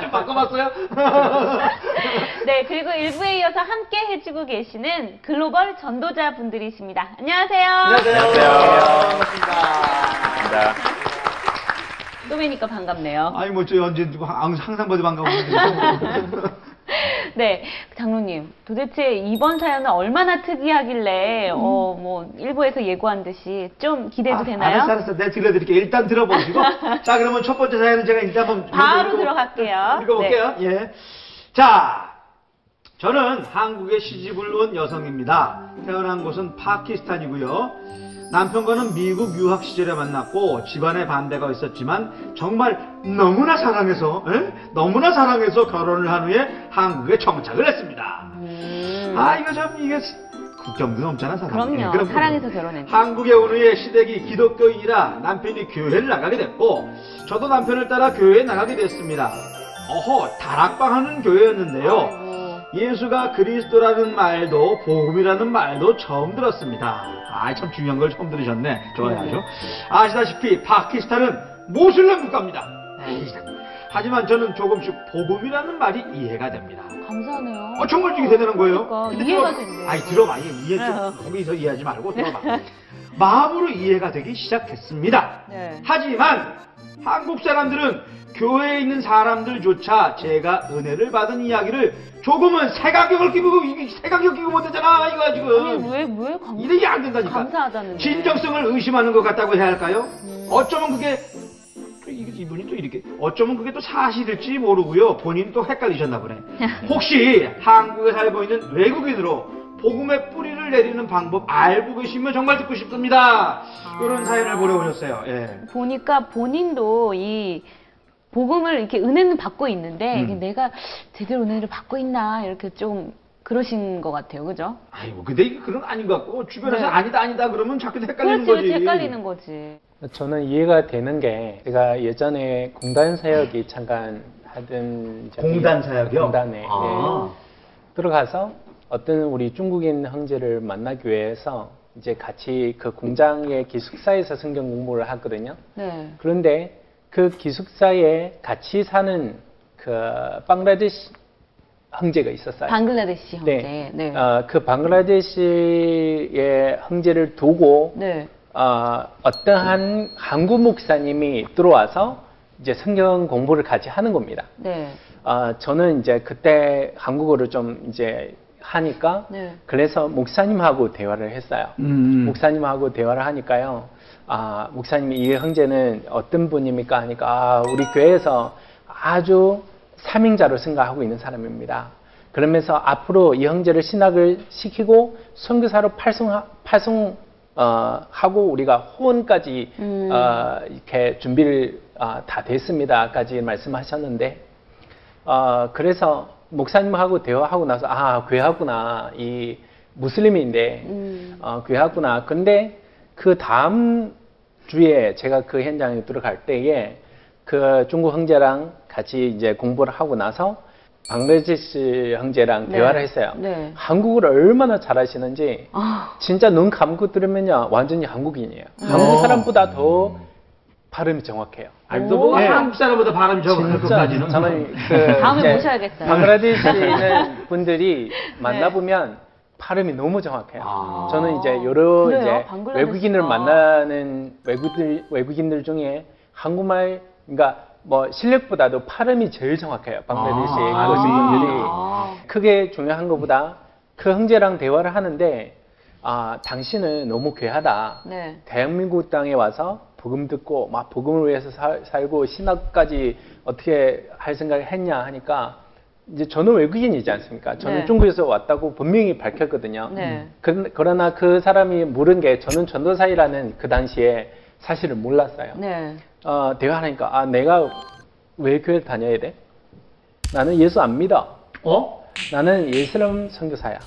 좀 바꿔봤어요? 네, 그리고 일부에 이어서 함께 해주고 계시는 글로벌 전도자 분들이십니다. 안녕하세요. 안녕하세요. 반갑습니다. 또 뵈니까 반갑네요. 아니 뭐 저 언제 누구 항- 항상 봐도 반가운데 네, 장로님, 도대체 이번 사연은 얼마나 특이하길래, 음. 어, 뭐, 일부에서 예고한 듯이 좀 기대도 되나요? 알았어 알았어 내가 들려드릴게요. 일단 들어보시고 자 그러면 첫 번째 사연은 제가 일단 한번 바로 읽어- 들어갈게요. 네. 읽어볼게요. 예. 자 저는 한국에 시집을 온 여성입니다. 태어난 곳은 파키스탄이고요. 남편과는 미국 유학 시절에 만났고 집안의 반대가 있었지만 정말 너무나 사랑해서 에? 너무나 사랑해서 결혼을 한 후에 한국에 정착을 했습니다. 음, 아 이거 참 이게 국경도 넘잖아 사람. 그럼요. 예, 그럼 사랑해서 결혼했죠. 한국에 온 후에 시댁이 기독교인이라 남편이 교회를 나가게 됐고 저도 남편을 따라 교회에 나가게 됐습니다. 어허 다락방 하는 교회였는데요. 예수가 그리스도라는 말도 복음이라는 말도 처음 들었습니다. 아 참 중요한 걸 처음 들으셨네. 좋아요 아주. 아시다시피 파키스탄은 모슬렘 국가입니다. 에이, 참. 하지만 저는 조금씩 복음이라는 말이 이해가 됩니다. 감사하네요. 어, 정말 이게 대단한 거예요. 그러니까, 근데 이해가 들어봐. 된대. 아니, 들어봐. 이해, 이해 좀, 네. 거기서 이해하지 말고 들어봐. 마음으로 이해가 되기 시작했습니다. 네. 하지만 한국 사람들은 교회에 있는 사람들조차 제가 은혜를 받은 이야기를 조금은 색안경을 끼고, 색안경 끼고 못하잖아, 이거 지금. 왜, 왜 감, 이게 안 된다니까. 감사하다는데. 진정성을 의심하는 것 같다고 해야 할까요? 음. 어쩌면 그게 이분이 또 이렇게 어쩌면 그게 또 사실일지 모르고요. 본인 또 헷갈리셨나 보네. 혹시 한국에 살고 있는 외국인으로 복음의 뿌리를 내리는 방법 알고 계시면 정말 듣고 싶습니다. 이런 사연을 보내오셨어요. 예. 보니까 본인도 이 복음을 이렇게 은혜는 받고 있는데 음. 내가 제대로 은혜를 받고 있나 이렇게 좀 그러신 것 같아요, 그죠? 아이고, 근데 이게 그런 거 아닌 것 같고 주변에서 네. 아니다 아니다 그러면 자꾸 헷갈리는 그렇지, 거지. 그렇지, 헷갈리는 거지. 저는 이해가 되는 게 제가 예전에 공단 사역이 잠깐 하던 공단 사역이요? 공단에 아. 예, 들어가서 어떤 우리 중국인 형제를 만나기 위해서 이제 같이 그 공장의 기숙사에서 성경 공부를 하거든요. 네. 그런데 그 기숙사에 같이 사는 그 방글라데시 형제가 있었어요. 방글라데시 형제. 네. 네. 어, 그 방글라데시의 형제를 두고 네. 어, 어떠한 한국 목사님이 들어와서 이제 성경 공부를 같이 하는 겁니다. 네. 어, 저는 이제 그때 한국어를 좀 이제 하니까 네. 그래서 목사님하고 대화를 했어요. 음. 목사님하고 대화를 하니까요. 아, 목사님이 이 형제는 어떤 분입니까? 하니까 아, 우리 교회에서 아주 사명자로 생각하고 있는 사람입니다. 그러면서 앞으로 이 형제를 신학을 시키고 선교사로 팔송 팔송 어, 하고 우리가 후원까지 음. 어, 이렇게 준비를 아, 다 됐습니다까지 말씀하셨는데 어, 그래서 목사님하고 대화하고 나서 아 교회하구나 이 무슬림인데 음. 어, 교회하구나. 근데 그 다음 주에 제가 그 현장에 들어갈 때에 그 중국 형제랑 같이 이제 공부를 하고 나서 방글라데시 형제랑 네. 대화를 했어요. 네. 한국어를 얼마나 잘하시는지 아, 진짜 눈 감고 들으면요 완전히 한국인이에요. 한국 사람보다 더 발음이 정확해요. 너 뭐, 네. 한국 사람보다 발음이 진짜 것까지는. 저는 그 다음에 모셔야겠어요. 방글라데시에 있는 분들이 만나보면 발음이 너무 정확해요. 아. 저는 이제 여러 그래요? 이제 방글라데시가. 외국인을 만나는 외국인들 외국인들 중에 한국말 그러니까 뭐 실력보다도 발음이 제일 정확해요. 방글라데시 에 아. 거신 분들이 아. 크게 중요한 것보다 그 형제랑 대화를 하는데 아 당신은 너무 괴하다. 네. 대한민국 땅에 와서 복음 듣고 막 복음을 위해서 살, 살고 신학까지 어떻게 할 생각을 했냐 하니까 이제 저는 외국인이지 않습니까? 저는 네. 중국에서 왔다고 분명히 밝혔거든요. 네. 그, 그러나 그 사람이 물은 게 저는 전도사이라는 그 당시에 사실을 몰랐어요. 네. 어, 대화하니까 아 내가 왜 교회 다녀야 돼? 나는 예수 안 믿어. 어? 나는 예슬람 선교사야.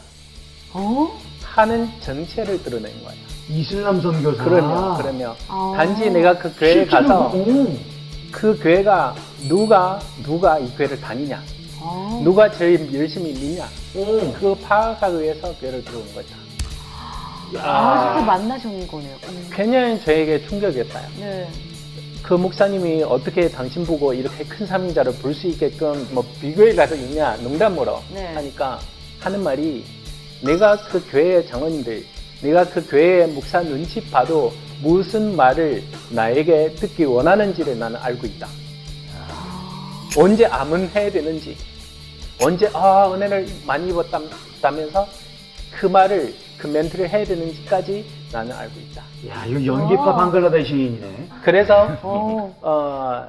어? 하는 정체를 드러낸 거예요. 이슬람 선교사. 그러면 그러면 아. 단지 내가 그 교회에 가서 그- 오. 그 교회가 누가 누가 이 교회를 다니냐, 어. 누가 제일 열심히 믿냐, 오. 그거 파악하기 위해서 교회를 들어온 거죠. 아, 직접 만나신 거네요. 음. 굉장히 저에게 충격이었어요. 네. 그 목사님이 어떻게 당신 보고 이렇게 큰 사명자를 볼 수 있게끔 뭐 비교에 가서 있냐 농담으로 네. 하니까 하는 말이 내가 그 교회의 장로님들 내가 그 교회의 목사 눈치 봐도 무슨 말을 나에게 듣기 원하는지를 나는 알고 있다. 언제 암은 해야 되는지 언제 아 은혜를 많이 입었다면서 그 말을 그 멘트를 해야 되는지까지 나는 알고 있다. 야, 이거 연기파 아. 방글라데시인이네. 그래서 어. 어,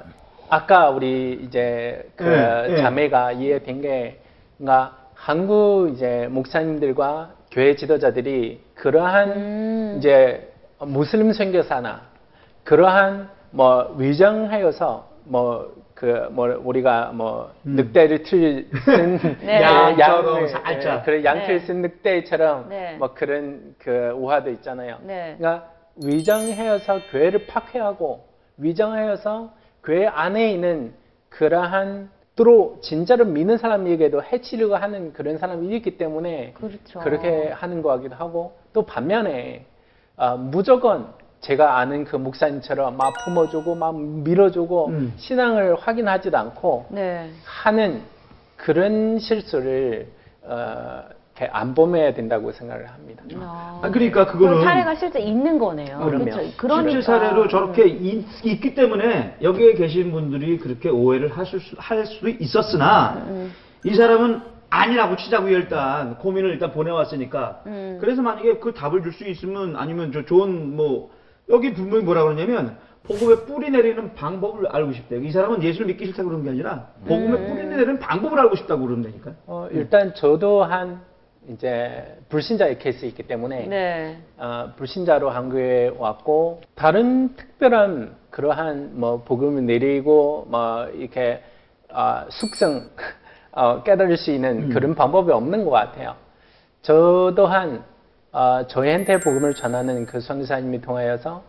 아까 우리 이제 그 네, 네. 자매가 이해된 게, 그러니까 한국 이제 목사님들과 교회 지도자들이 그러한 음. 이제 무슬림 선교사나 그러한 뭐 위정하여서 뭐 그 뭐 우리가 뭐 음. 늑대를 틀쓴 네. 양처럼 살짝. 그래 양틀 네. 쓴 늑대처럼 네. 뭐 그런 그 우화도 있잖아요. 네. 그러니까 위정하여서 교회를 파괴하고 위정하여서 교회 안에 있는 그러한 또 진짜로 믿는 사람에게도 해치려고 하는 그런 사람이 있기 때문에 그렇죠. 그렇게 하는 거 같기도 하고 또 반면에 아, 무조건 제가 아는 그 목사님처럼 막 품어주고 막 밀어주고 음. 신앙을 확인하지도 않고 네. 하는 그런 실수를 어, 안 범해야 된다고 생각을 합니다. 아, 아, 그러니까 그거는 그런 사례가 실제 있는 거네요. 그렇죠. 그러니까. 실제 사례로 저렇게 있, 있기 때문에 여기에 계신 분들이 그렇게 오해를 하실 수, 할 수도 있었으나 음. 이 사람은 아니라고 치자고요 일단 고민을 일단 보내왔으니까 음. 그래서 만약에 그 답을 줄 수 있으면 아니면 저 좋은 뭐 여기 분명히 뭐라 그러냐면 복음에 뿌리 내리는 방법을 알고 싶대요. 이 사람은 예수를 믿기 싫다고 그러는 게 아니라 복음에 음. 뿌리 내리는 방법을 알고 싶다고 그런다니까요. 어, 일단 저도 한 이제 불신자의 케이스이기 때문에 네. 어, 불신자로 한국에 왔고 다른 특별한 그러한 뭐 복음을 내리고 뭐 이렇게 어, 숙성 어, 깨달을 수 있는 음. 그런 방법이 없는 것 같아요. 저 또한 어, 저희한테 복음을 전하는 그 선교사님이 통하여서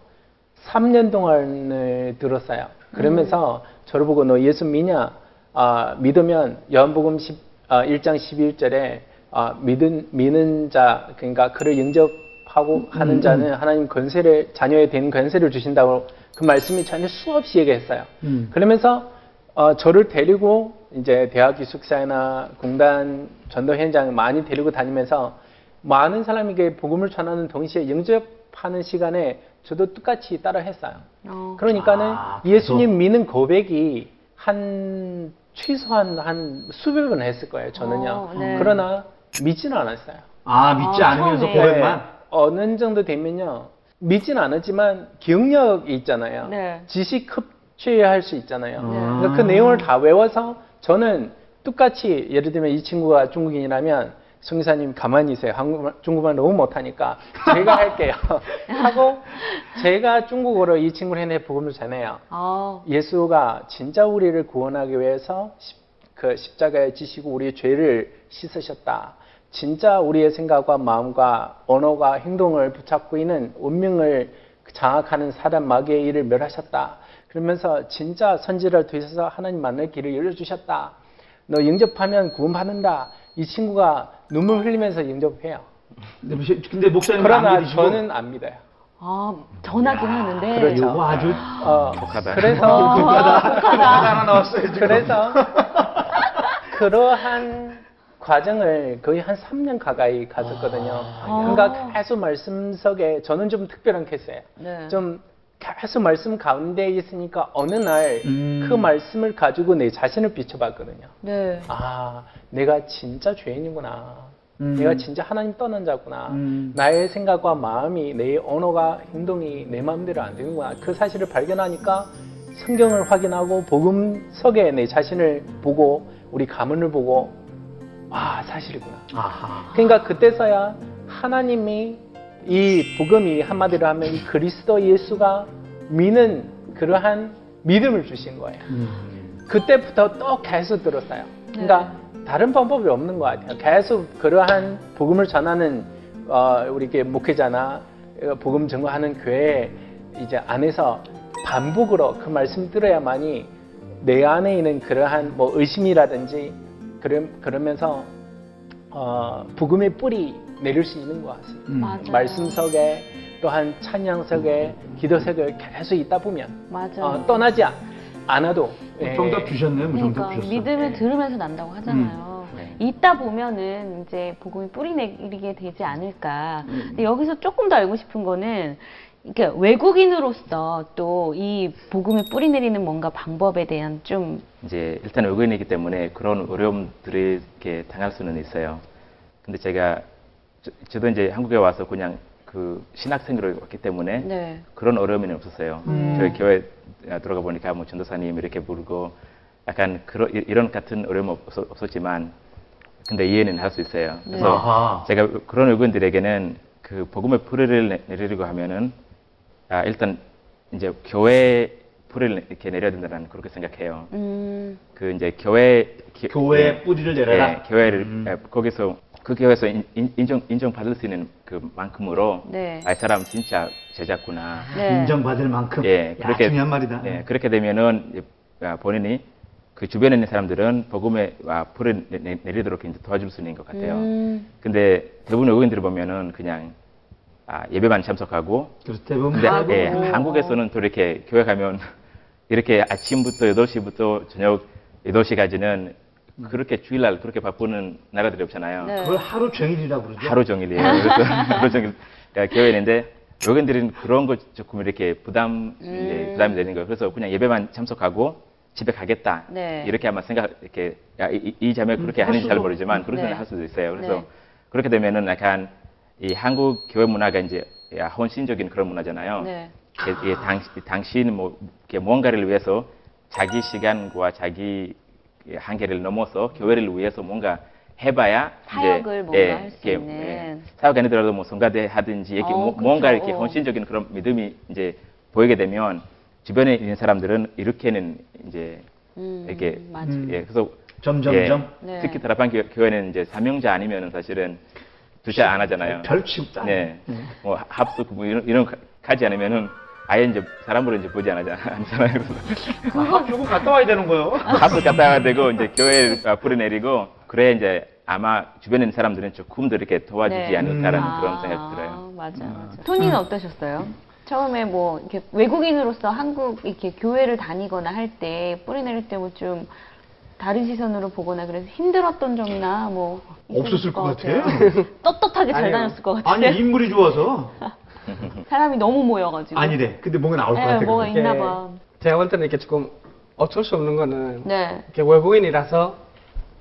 3년 동안을 들었어요. 그러면서 저를 보고 너 예수 믿냐? 아, 믿으면 요한복음 10, 아, 1장 11절에 아, 믿은 믿는 자 그러니까 그를 영접하고 하는 음, 자는 하나님 권세를 자녀에 대한 권세를 주신다고 그 말씀이 전혀 수없이 얘기했어요. 음. 그러면서 어, 저를 데리고 이제 대학 기숙사나 공단 전도 현장 많이 데리고 다니면서 많은 사람에게 복음을 전하는 동시에 영접하는 시간에 저도 똑같이 따라 했어요. 어. 그러니까는 아? 예수님 믿는 고백이 한 최소한 한 수백 번 했을 거예요. 저는요. 어, 네. 그러나 믿지는 않았어요. 아 믿지 아, 않으면서 처음에. 고백만. 네, 어느 정도 되면요. 믿지는 않았지만 기억력이 있잖아요. 네. 지식 흡수할 수 있잖아요. 네. 그러니까 그 내용을 다 외워서 저는 똑같이 예를 들면 이 친구가 중국인이라면 송기사님 가만히 있어요. 한국말, 중국말 너무 못하니까 제가 할게요. 하고 제가 중국어로 이 친구한테 복음을 전해요. 아. 예수가 진짜 우리를 구원하기 위해서 십, 그 십자가에 지시고 우리의 죄를 씻으셨다. 진짜 우리의 생각과 마음과 언어가 행동을 붙잡고 있는 운명을 장악하는 사단 마귀의 일을 멸하셨다. 그러면서 진짜 선지를 되셔서 하나님 만날 길을 열어주셨다. 너 영접하면 구원받는다. 이 친구가 눈물 흘리면서 영접해요. 근데, 뭐- 근데 목사님은 그러나 안 저는 안 믿어요. 아, 전하긴 하는데. 그렇죠. 요거 아주 어, 독하다. 그래서 하나 나왔어요 지금. 그래서 그러한 과정을 거의 한 3년 가까이 갔었거든요. 아. 그러니까 계속 말씀 속에 저는 좀 특별한 케이스예요. 네. 좀 계속 말씀 가운데 있으니까 어느 날그 음. 말씀을 가지고 내 자신을 비춰봤거든요. 네. 아, 내가 진짜 죄인이구나. 음. 내가 진짜 하나님 떠난 자구나. 음. 나의 생각과 마음이, 내 언어가, 행동이 내 마음대로 안 되는구나. 그 사실을 발견하니까 성경을 확인하고 복음 속에 내 자신을 보고 우리 가문을 보고 아 사실이구나. 아하. 그러니까 그때서야 하나님이 이 복음이 한마디로 하면 이 그리스도 예수가 믿는 그러한 믿음을 주신 거예요. 음. 그때부터 또 계속 들었어요. 그러니까 다른 방법이 없는 것 같아요. 계속 그러한 복음을 전하는 어, 우리 이렇게 목회자나 어, 복음 전거하는 교회 이제 안에서 반복으로 그 말씀 들어야만이 내 안에 있는 그러한 뭐 의심이라든지 그러, 그러면서 어, 복음의 뿌리 내릴 수 있는 것 같습니다. 음. 맞아요. 말씀 속에 또한 찬양 속에 기도 속에 계속 있다 보면 맞아요. 어, 떠나지 않- 않아도 예. 정답 주셨네요. 뭐 정답 그러니까 주셨어. 믿음을 들으면서 난다고 하잖아요. 네. 있다 보면은 이제 복음이 뿌리 내리게 되지 않을까. 음. 근데 여기서 조금 더 알고 싶은 거는 이게 외국인으로서 또 이 복음의 뿌리 내리는 뭔가 방법에 대한 좀 이제 일단 외국인이기 때문에 그런 어려움들이 이렇게 당할 수는 있어요. 근데 제가 저, 저도 이제 한국에 와서 그냥 그 신학생으로 왔기 때문에 네. 그런 어려움은 없었어요. 음. 저희 교회 들어가 보니까 뭐 전도사님 이렇게 부르고 약간 그런 이- 이런 같은 어려움 없, 없었 지만 근데 이해는 할 수 있어요. 그래서 아하. 제가 그런 외국인들에게는 그 복음의 뿌리를 내- 내리려고 하면은 아, 일단 이제 교회 뿌리를 이렇게 내려야 된다는 그렇게 생각해요. 음, 그 이제 교회 기- 교회 예, 뿌리를 내려라. 예, 교회를 음. 예, 거기서 그 교회에서 인, 인- 인정 인정받을 수 있는 그 만큼으로 네. 아, 이 사람 진짜 제자구나. 네. 인정받을 만큼. 예, 야, 그렇게 중요한 말이다. 예, 그렇게 되면은 아, 본인이 그 주변에 있는 사람들은 복음에 아, 불을 내- 내리도록 이제 도와줄 수 있는 것 같아요. 음, 근데 대부분 외국인들을 보면은 그냥 아, 예배만 참석하고 대부분 근데 아이고. 예, 한국에서는 또 이렇게 교회 가면 이렇게 아침부터 8시부터 저녁 8시까지는 그렇게 주일날 그렇게 바쁘는 나라들이 없잖아요. 네. 그걸 하루 종일이라고 그러죠. 하루 종일이에요. 그래서 하루 종일 교회인데 외국인들은 그런 거 조금 이렇게 부담 이제 음. 부담이 되는 거예요. 그래서 그냥 예배만 참석하고 집에 가겠다. 네. 이렇게 아마 생각 이렇게 야, 이, 이 자매 그렇게 음, 할 하는지 잘 수도- 모르지만 그렇게 네. 할 수도 있어요. 그래서 네. 그렇게 되면은 약간 이 한국 교회 문화가 이제 야, 헌신적인 그런 문화잖아요. 네. 예, 예, 당, 당신 뭐 이렇게 뭔가를 위해서 자기 시간과 자기 예, 한계를 넘어서 교회를 위해서 뭔가 해봐야 사역을 뭔가 할수 있는. 사역 아니더라도 뭐 성가대 하든지 이렇게 어, 뭐-. 뭔가 이렇게 어. 헌신적인 그런 믿음이 이제 보이게 되면 주변에 있는 사람들은 이렇게는 이제 음, 이렇게 맞아요. 음. 예 그래서 점점점. 네. 특히 다락방 교- 교회는 이제 사명자 아니면은 사실은 두자 안 하잖아요. 별 취급도 안 해. 네. 뭐 합숙 뭐 이런 이런 거 가지 않으면은 아예 이제 사람으로 이제 보지. 않잖아요. 아, 결국 갔다 와야 되는 거예요. 합숙 갔다 와야 되고 이제 교회를 앞으로 내리고 그래 이제 아마 주변에 있는 사람들은 조금 더 이렇게 도와주지 네. 않을까라는 아, 그런 생각이 들어요. 맞아, 맞아. 토니는 어떠셨어요? 처음에 뭐 이렇게 외국인으로서 한국 이렇게 교회를 다니거나 할 때 뿌리 내릴 때 뭐 좀 다른 시선으로 보거나 그래서 힘들었던 점이나 뭐 없었을 것 같아요. 떳떳하게 잘 아니요. 다녔을 것 같은데 아니, 인물이 좋아서. 사람이 너무 모여가지고 아니래. 근데 뭔가 나올 것 네, 같아. 뭐가. 있나 예. 봐. 제가 볼 때는 이렇게 조금 어쩔 수 없는 거는 네. 이렇게 외국인이라서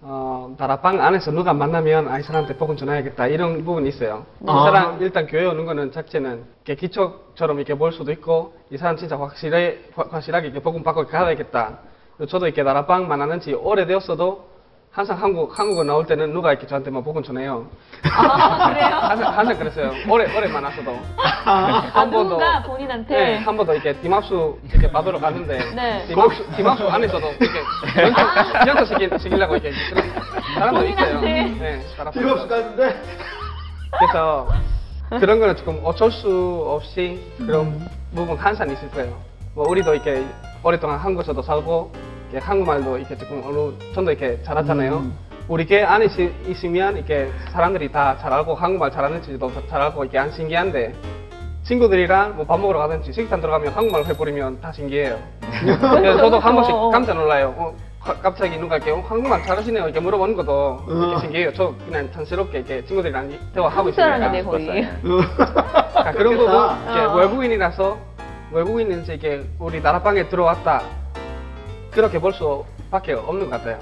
어, 다락방 안에서 누가 만나면 아, 이 사람한테 복음 전해야겠다 이런 부분이 있어요. 이 아. 사람 일단 교회 오는 거는 자체는 이렇게 기초처럼 이렇게 볼 수도 있고 이 사람 진짜 확실해, 확- 확실하게 이렇게 복음 받고 가야겠다. 저도 이렇게 다락방만 하는 지 오래되었어도 항상 한국, 한국에 나올 때는 누가 이렇게 저한테 막 복음 전해요. 아, 그래요? 항상, 항상 그랬어요. 오래, 오래 만났어도. 아, 한 번도- 누군가 본인한테 네, 한 번도 이렇게 디맙수 이렇게 받으러 갔는데 네. 디맙수, 디맙수 안에서도 이렇게 연습, 연습 시키, 시키려고 이렇게 그런 사람도 있어요. 네, 사람 필요 없을 것 같은데. 그래서 그런 거는 조금 어쩔 수 없이 그런 부분 항상 있을 거예요. 뭐 우리도 이렇게 오랫동안 한국에서도 살고 한국말도 이렇게 조금 어느 정도 이렇게 잘하잖아요. 음. 우리 게 안에 있- 있으면 이렇게 사람들이 다잘 알고 한국말 잘하는지도 잘 알고 이렇게 안 신기한데 친구들이랑 뭐 밥 먹으러 가든지 식당 들어가면 한국말 해버리면 다 신기해요. 그래서 저도 한 번씩 어. 깜짝 놀라요. 어, 가- 갑자기 누가 이렇게 어, 한국말 잘하시네요 이렇게 물어보는 것도 어. 이렇게 신기해요. 저 그냥 자연스럽게 이렇게 친구들이랑 대화하고 있으니까. 그러니까 그런 부분 이렇게 어. 외국인이라서 외국인은 이제 이게 우리 나라 방에 들어왔다 그렇게 볼 수밖에 없는 것 같아요.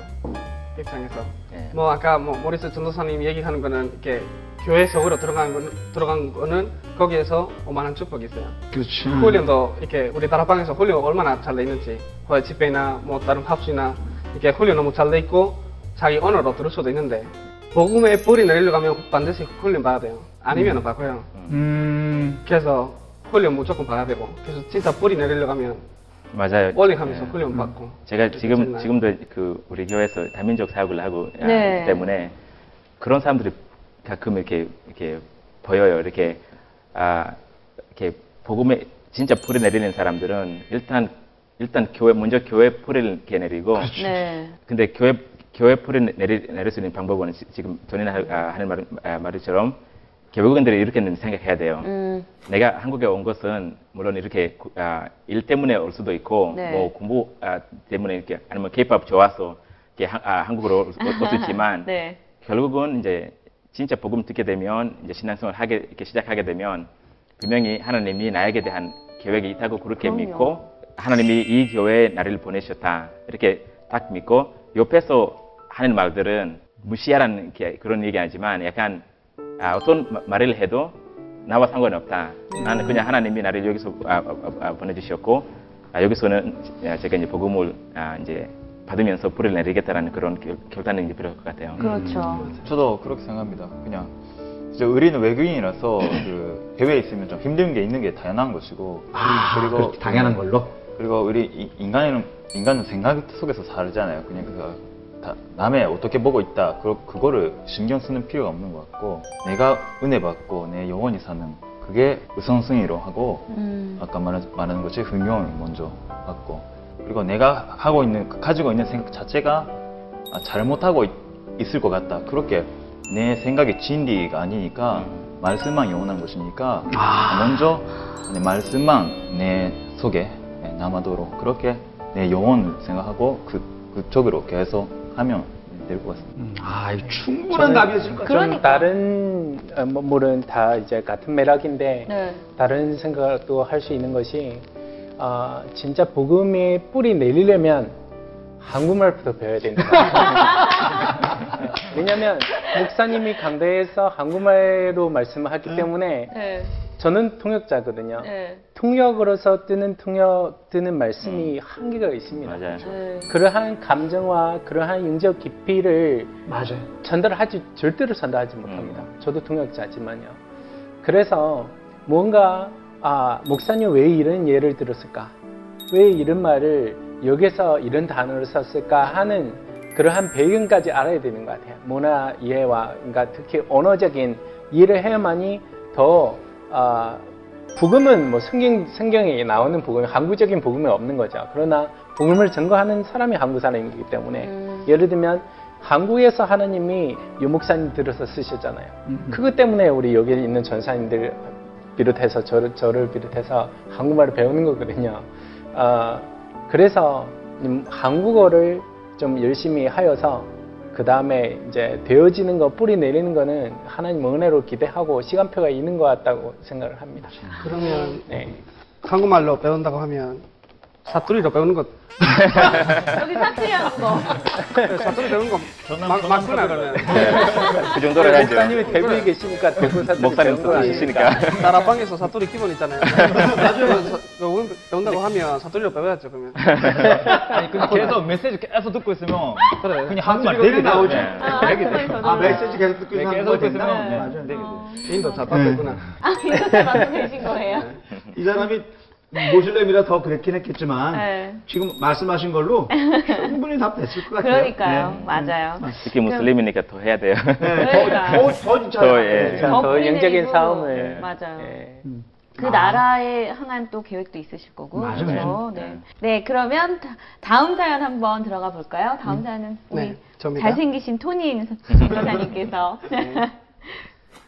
입장에서. 예. 뭐 아까 뭐 모리스 전도사님 얘기하는 거는 이렇게 교회 속으로 들어간 거는 들어간 거는 거기에서 오만한 축복이 있어요. 그렇지. 훈련도 이렇게 우리 다락방에서 훈련 얼마나 잘 돼 있는지 뭐 집회나 뭐 다른 합수나 이렇게 훈련 너무 잘 돼 있고 자기 언어로 들을 수도 있는데 복음의 뿌리 내리려고 하면 반드시 훈련 받아야 돼요. 아니면 은 바꿔요. 음. 그래서 훈련 무조건 받아야 되고 그래서 진짜 뿌리 내리려고 하면 맞아요. 올링하면서 예. 훈련 받고 제가 지금 되나요? 지금도 그 우리 교회에서 다민족 사역을 하고 아, 네. 있기 때문에 그런 사람들이 가끔 이렇게 이렇게 보여요. 이렇게 아 이렇게 복음에 진짜 뿌리 내리는 사람들은 일단 일단 교회 먼저 교회 뿌리를 이렇게 내리고 네. 근데 교회 교회 뿌리 내리, 내릴 수 있는 방법은 지- 지금 전이나 하- 아, 하는 말, 아, 말처럼 교회국인들이 이렇게는 생각해야 돼요. 음, 내가 한국에 온 것은 물론 이렇게 구- 아, 일 때문에 올 수도 있고 네. 뭐 공부 아, 때문에 이렇게 아니면 케이팝 좋아서 이렇게 한, 아, 한국으로 올, 수- 있지만 네. 결국은 이제 진짜 복음 듣게 되면 이제 신앙생활 하게 이렇게 시작하게 되면 분명히 하나님이 나에게 대한 계획이 있다고 그렇게 그럼요. 믿고 하나님이 이 교회에 나를 보내셨다 이렇게 딱 믿고 옆에서 하는 말들은 무시하라는 게 그런 얘기 아니지만 약간 아, 어떤 마- 말을 해도 나와 상관없다. 나는 그냥 하나님이 나를 여기서 아, 아, 아, 보내주셨고 아, 여기서는 아, 제가 이제 복음을 아, 이제 받으면서 불을 내리겠다라는 그런 결, 결단이 이제 필요할 것 같아요. 그렇죠. 저도 그렇게 생각합니다. 그냥 진짜 우리는 외국인이라서 그 해외에 있으면 좀 힘든 게 있는 게 당연한 것이고 아, 그리고 당연한 걸로. 그리고 우리 이- 인간은 인간은 생각 속에서 살잖아요. 그냥 그 다- 남의 어떻게 보고 있다. 그 그거를 신경 쓰는 필요가 없는 것 같고 내가 은혜 받고 내 영혼이 사는 그게 우선순위로 하고 음, 아까 말한, 말하는 것이 흥명을 먼저 받고 그리고 내가 하고 있는 가지고 있는 생각 자체가 아, 잘못하고 있, 을것 같다. 그렇게 내 생각이 진리가 아니니까 말씀만 영원한 것이니까 아. 먼저 내 말씀만 내 속에 네, 남아도록 그렇게 내 영혼을 생각하고 그 그쪽으로 계속 하면 될 것 같습니다. 음, 아, 이거 충분한 답이었을 것 같아요. 그러니까. 좀 다른 어, 뭐, 물은 다 이제 같은 매력인데 네. 다른 생각도 할 수 있는 것이 아, 진짜 복음의 뿌리 내리려면 한국말부터 배워야 된다. 왜냐하면 목사님이 강대에서 한국말로 말씀하기 때문에 네. 저는 통역자거든요. 네. 통역으로서 뜨는 통역 뜨는 말씀이 한계가 있습니다. 맞아요. 네. 그러한 감정과 그러한 영적 깊이를 맞아요. 전달하지 절대로 전달하지 못합니다. 저도 통역자지만요. 그래서 뭔가 아 목사님 왜 이런 예를 들었을까? 왜 이런 말을 여기서 이런 단어를 썼을까 하는 그러한 배경까지 알아야 되는 것 같아요. 문화 이해와 그러니까 특히 언어적인 이해를 해야만이 더 아, 복음은 뭐 성경 성경에 나오는 복음, 한국적인 복음은 없는 거죠. 그러나 복음을 증거하는 사람이 한국 사람이기 때문에 음. 예를 들면 한국에서 하나님이 유목사님 들어서 쓰셨잖아요. 그것 때문에 우리 여기 있는 전사님들 비롯해서 저를, 저를 비롯해서 한국말을 배우는 거거든요. 어, 그래서 음, 한국어를 좀 열심히 하여서 그 다음에 이제 되어지는 거 뿌리 내리는 거는 하나님 은혜로 기대하고 시간표가 있는 것 같다고 생각을 합니다. 그러면 네. 한국말로 배운다고 하면 사투리로 배우는 것 여기 사투리 하는 거. 네, 사투리 배우는 거 막, 맞구나 그러면 그 정도로 해야죠. 목사님이 대구에 계시니까 대구 사투리 목사님 쓰시니까. 나라방에서 사투리 기본 있잖아요. 맞아요. 배운다고 하면 사투리로 배워야죠 그러면. 아니 그 계속 메시지 계속 듣고 있으면 그래. 그냥 한국말 되게 나오죠. 네. 아. 아, 메시지 계속 듣고 네, 있는 계속 거 듣고? 있으면 네. 맞아요. 어. 인도 잘 받겠구나. 아, 이렇게 만들고 계신 거예요? 이 사람이 모슬렘이라 더 그랬긴 했겠지만 네. 지금 말씀하신 걸로 충분히 답 됐을 것 같아요. 그러니까요. 네. 맞아요. 특히 무슬림이니까 더 해야 돼요. 네. 더, 더, 더 진짜. 더, 예. 네. 더 영적인. 싸움을 맞아요. 예. 그 아. 나라에 향한 또 계획도 있으실 거고. 맞아요. 그렇죠? 네. 네, 그러면 다- 다음 사연 한번 들어가 볼까요? 다음 사연은 우리 네. 잘생기신 토니인 변호사님께서.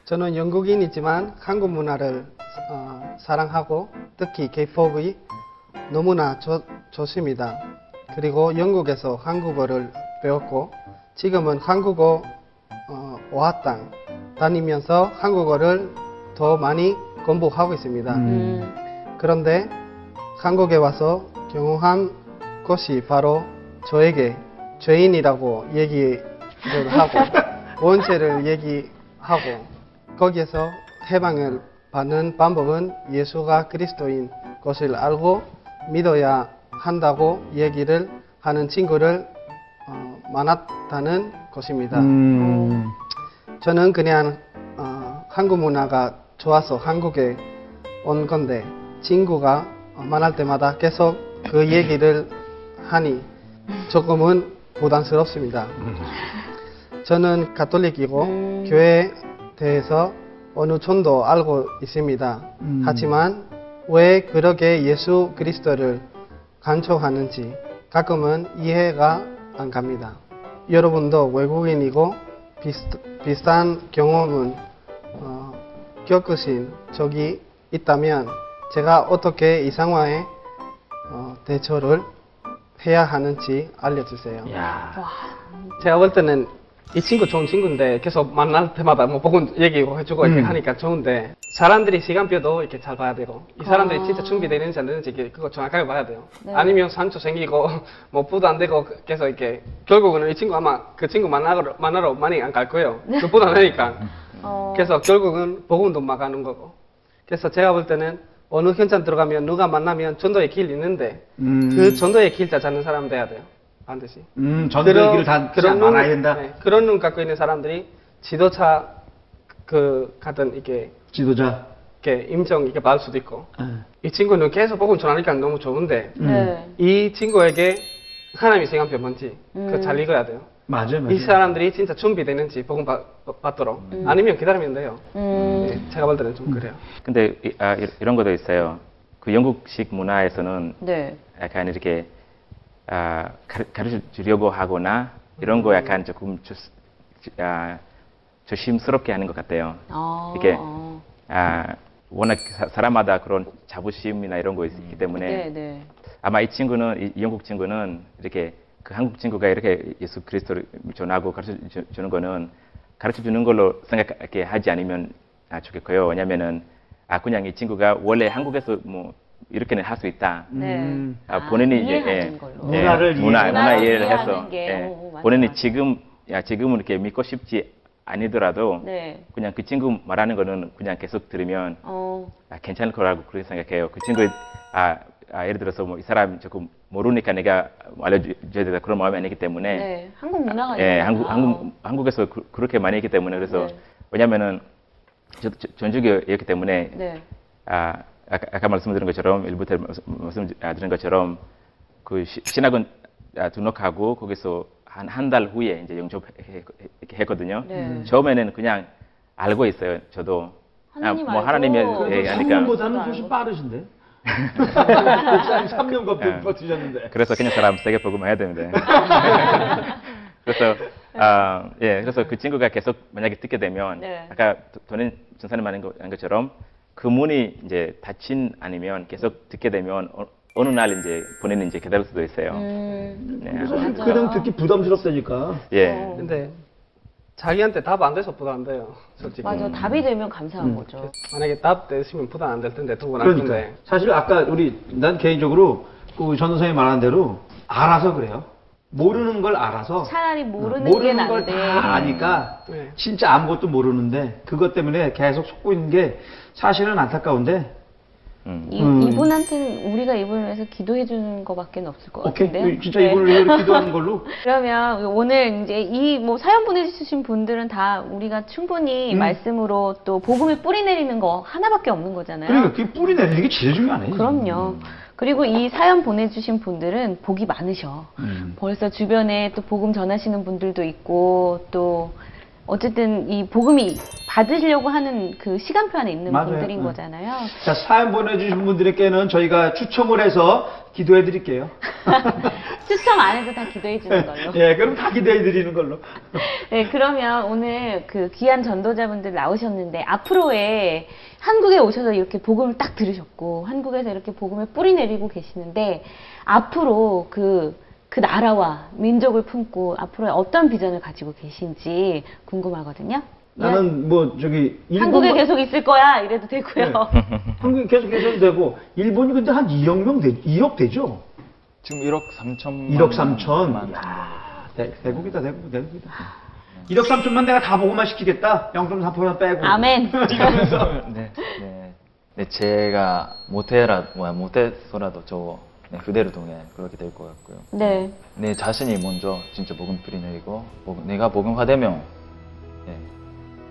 저는 영국인이지만 한국 문화를 어, 사랑하고 특히 K-팝이 너무나 좋, 좋습니다. 그리고 영국에서 한국어를 배웠고 지금은 한국어 어, 어학당 다니면서 한국어를 더 많이 공부하고 있습니다. 음, 그런데 한국에 와서 경험한 것이 바로 저에게 죄인이라고 얘기를 하고 원죄를 얘기하고 거기에서 해방을 받는 방법은 예수가 그리스도인 것을 알고 믿어야 한다고 얘기를 하는 친구를 어, 많았다는 것입니다. 음. 저는 그냥 어, 한국 문화가 좋아서 한국에 온 건데 친구가 어, 만날 때마다 계속 그 얘기를 하니 조금은 부담스럽습니다. 저는 가톨릭이고 음. 교회에 대해서 어느 정도 알고 있습니다. 음. 하지만 왜 그렇게 예수 그리스도를 간청하는지 가끔은 이해가 안 갑니다. 여러분도 외국인이고 비슷, 비슷 한 경험은 어, 겪으신 적이 있다면 제가 어떻게 이 상황에 어, 대처를 해야 하는지 알려주세요. 야. 제가 볼 때는 이 친구 좋은 친구인데 계속 만날 때마다 뭐 보고 얘기해주고 이렇게 음. 하니까 좋은데 사람들이 시간표도 이렇게 잘 봐야 되고 이 사람들이 아. 진짜 준비되는지 안 되는지 이렇게 그거 정확하게 봐야 돼요. 네. 아니면 상처 생기고 뭐 부도 안 되고 계속 이렇게 결국은 이 친구 아마 그 친구 만나러 만나러 많이 안 갈 거예요. 그 부도 안 되니까. 어, 그래서 결국은 복음도 막아는 거고. 그래서 제가 볼 때는 어느 현장 들어가면 누가 만나면 전도의 길 있는데 음. 그 전도의 길자 찾는 사람 돼야 돼요. 반드시. 음, 전도의 길을 다 그냥 눈, 말아야 된다. 네, 그런 눈 갖고 있는 사람들이 지도차 그 같은 이게 지도자. 이렇게 임정 이렇게 받을 수도 있고 예. 이 친구는 계속 복음 전하니까 너무 좋은데 네. 이 친구에게 하나님의 시간표 뭔지 음. 그잘 읽어야 돼요. 맞아요, 맞아요. 이 사람들이 진짜 준비되는지 복음 받, 받도록 아니면 기다리면 돼요. 음. 네, 제가 볼 때는 좀 그래요. 근데 이, 아, 이- 이런 것도 있어요. 그 영국식 문화에서는 네. 약간 이렇게 아, 가르쳐 주려고 하거나 이런 거 약간 조금 조, 아, 조심스럽게 하는 것 같아요. 아, 이게 어. 아, 워낙 사, 사람마다 그런 자부심이나 이런 거 있기 때문에 네, 네. 아마 이 친구는 이, 이 영국 친구는 이렇게 그 한국 친구가 이렇게 예수 그리스도를 전하고 가르쳐 주- 주는 거는 가르쳐 주는 걸로 생각하게 하지 않으면 아, 좋겠고요. 왜냐면은 아 그냥 이 친구가 원래 한국에서 뭐 이렇게는 할 수 있다. 네. 음. 아, 본인이 이제 예. 예, 문화를 문화 이해- 문화 문화를 이해를 이해하는 해서 게, 예, 오, 맞아, 본인이 맞아. 지금 야 지금은 이렇게 믿고 싶지 아니더라도 네. 그냥 그 친구 말하는 거는 그냥 계속 들으면 어. 아, 괜찮을 거라고 그렇게 생각해요. 그 친구 아, 아, 예를 들어서 뭐 이 사람 조금 모르니까 내가 알려줘야 되다 그런 마음이 아니기 때문에 네. 한국 문화가 예, 있구나. 한국 한국 한국에서 그, 렇게 많이 했기 때문에 그래서 네. 왜냐면은 저, 저, 전주교였기 때문에 네. 아, 아까, 아까 말씀드린 것처럼 일부터 말씀드린 것처럼 그 시- 신학원 아, 등록하고 거기서 한 한 달 후에 이제 영접 했거든요. 네. 처음에는 그냥 알고 있어요. 저도 하나님 아, 뭐 알고. 하나님의 그래도 예, 참- 아니까 3년보다는 알고. 훨씬 빠르신데. 목사님 3년 거 예. 버티셨는데. 그래서 그냥 사람 세게 복음 해야 되는데. 그래서 아, 예, 그래서 그 친구가 계속 만약에 듣게 되면 네. 아까 도- 도는 전사님 말한 한 것처럼 그 문이 이제 닫힌 아니면 계속 듣게 되면 어, 어느 날 이제 본인은 이제 기다릴 수도 있어요. 음. 네. 그냥 듣기 부담스럽다니까. 예. 어. 근데 자기한테 답 안 돼서 부담 안 돼요. 솔직히. 맞아. 답이 되면 감사한 음. 거죠. 만약에 답 되시면 부담 안 될 텐데 안 그러니까. 사실 아까 우리 난 개인적으로 그 전도사님 말한 대로 알아서 그래요. 모르는 걸 알아서 차라리 모르는, 게 모르는 걸. 다 아니까 네. 진짜 아무것도 모르는데 그것 때문에 계속 속고 있는 게 사실은 안타까운데 음. 이, 음. 이분한테는 우리가 이분을 위해서 기도해 주는 것밖에 없을 것 오케이 같은데. 진짜 이분을 위해 기도하는 걸로 그러면 오늘 이제 이 뭐 사연 보내주신 분들은 다 우리가 충분히 음. 말씀으로 또 복음을 뿌리 내리는 거 하나밖에 없는 거잖아요. 그러니까 그게 뿌리 내리는 게 제일 중요하네. 그럼요. 그리고 이 사연 보내주신 분들은 복이 많으셔. 음. 벌써 주변에 또 복음 전하시는 분들도 있고 또 어쨌든 이 복음이 받으시려고 하는 그 시간표 안에 있는 맞아요. 분들인 네. 거잖아요. 자 사연 보내주신 분들에게는 저희가 추첨을 해서 기도해 드릴게요. 추첨 안 해도 다 기도해 주는 걸로. 예, 그럼 다 기도해 드리는 걸로. 네, 그러면 오늘 그 귀한 전도자분들 나오셨는데 앞으로의 한국에 오셔서 이렇게 복음을 딱 들으셨고 한국에서 이렇게 복음을 뿌리 내리고 계시는데 앞으로 그, 그 나라와 민족을 품고 앞으로의 어떤 비전을 가지고 계신지 궁금하거든요. 나는 뭐 저기 예. 한국에 계속 있을 거야 이래도 되고요. 네. 한국에 계속 계셔도 되고 일본이 근데 한 2억 명 되, 2억 되죠? 지금 1억 3천 1억 3천. 만 야, 대, 대국이다 대국 대국이다. 1억 3천만 내가 다 보고만 시키겠다. 0.3% 빼고. 아멘. 이러면서 네, 네. 네, 제가 못해라, 뭐 못해서라도 저 네, 그대로 동해 그렇게 될 것 같고요. 네. 내 자신이 먼저 진짜 복음 뿌리 내리고 복음- 내가 복음화 되면 네,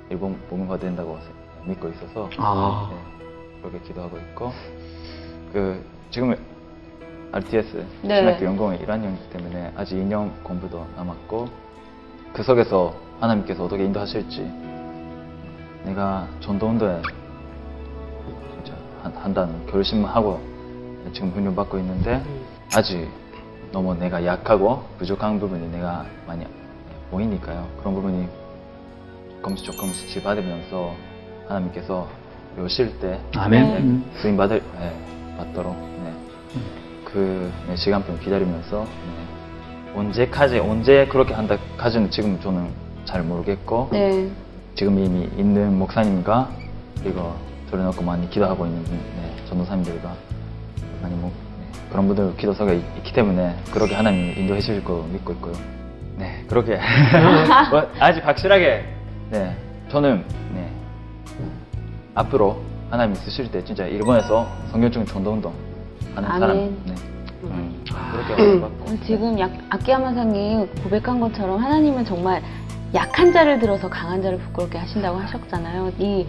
일본 복음화 된다고 세- 믿고 있어서 아. 네, 그렇게 기도하고 있고 그 지금 RTS 네. 신학교 연구원 1학년 때문에 아직 2년 공부도 남았고 그 속에서 하나님께서 어떻게 인도하실지 내가 전도 운동에 진짜 한, 한다는 결심하고 지금 훈련 받고 있는데 아직 너무 내가 약하고 부족한 부분이 내가 많이 보이니까요. 그런 부분이 조금씩 조금씩 지받으면서 하나님께서 오실 때 아멘. 네. 음. 쓰임 받을 네, 받도록 네. 그 네, 시간표 기다리면서 네. 언제까지 언제 그렇게 한다까지는 지금 저는 잘 모르겠고 네. 지금 이미 있는 목사님과 그리고 들어놓고 많이 기도하고 있는 네, 전도사님들과 많이 뭐, 네, 그런 분들 기도서가 있, 기 때문에 그렇게 하나님이 인도해 주실 거 믿고 있고요. 네, 그렇게 뭐, 아직 확실하게 네, 저는 네, 앞으로 하나님이 쓰실 때 진짜 일본에서 성경적인 전도운동 하는 아멘. 사람 네, 음, 그렇게 하고 어, 지금 약, 아키야마 상이 고백한 것처럼 하나님은 정말 약한 자를 들어서 강한 자를 부끄럽게 하신다고 하셨잖아요. 이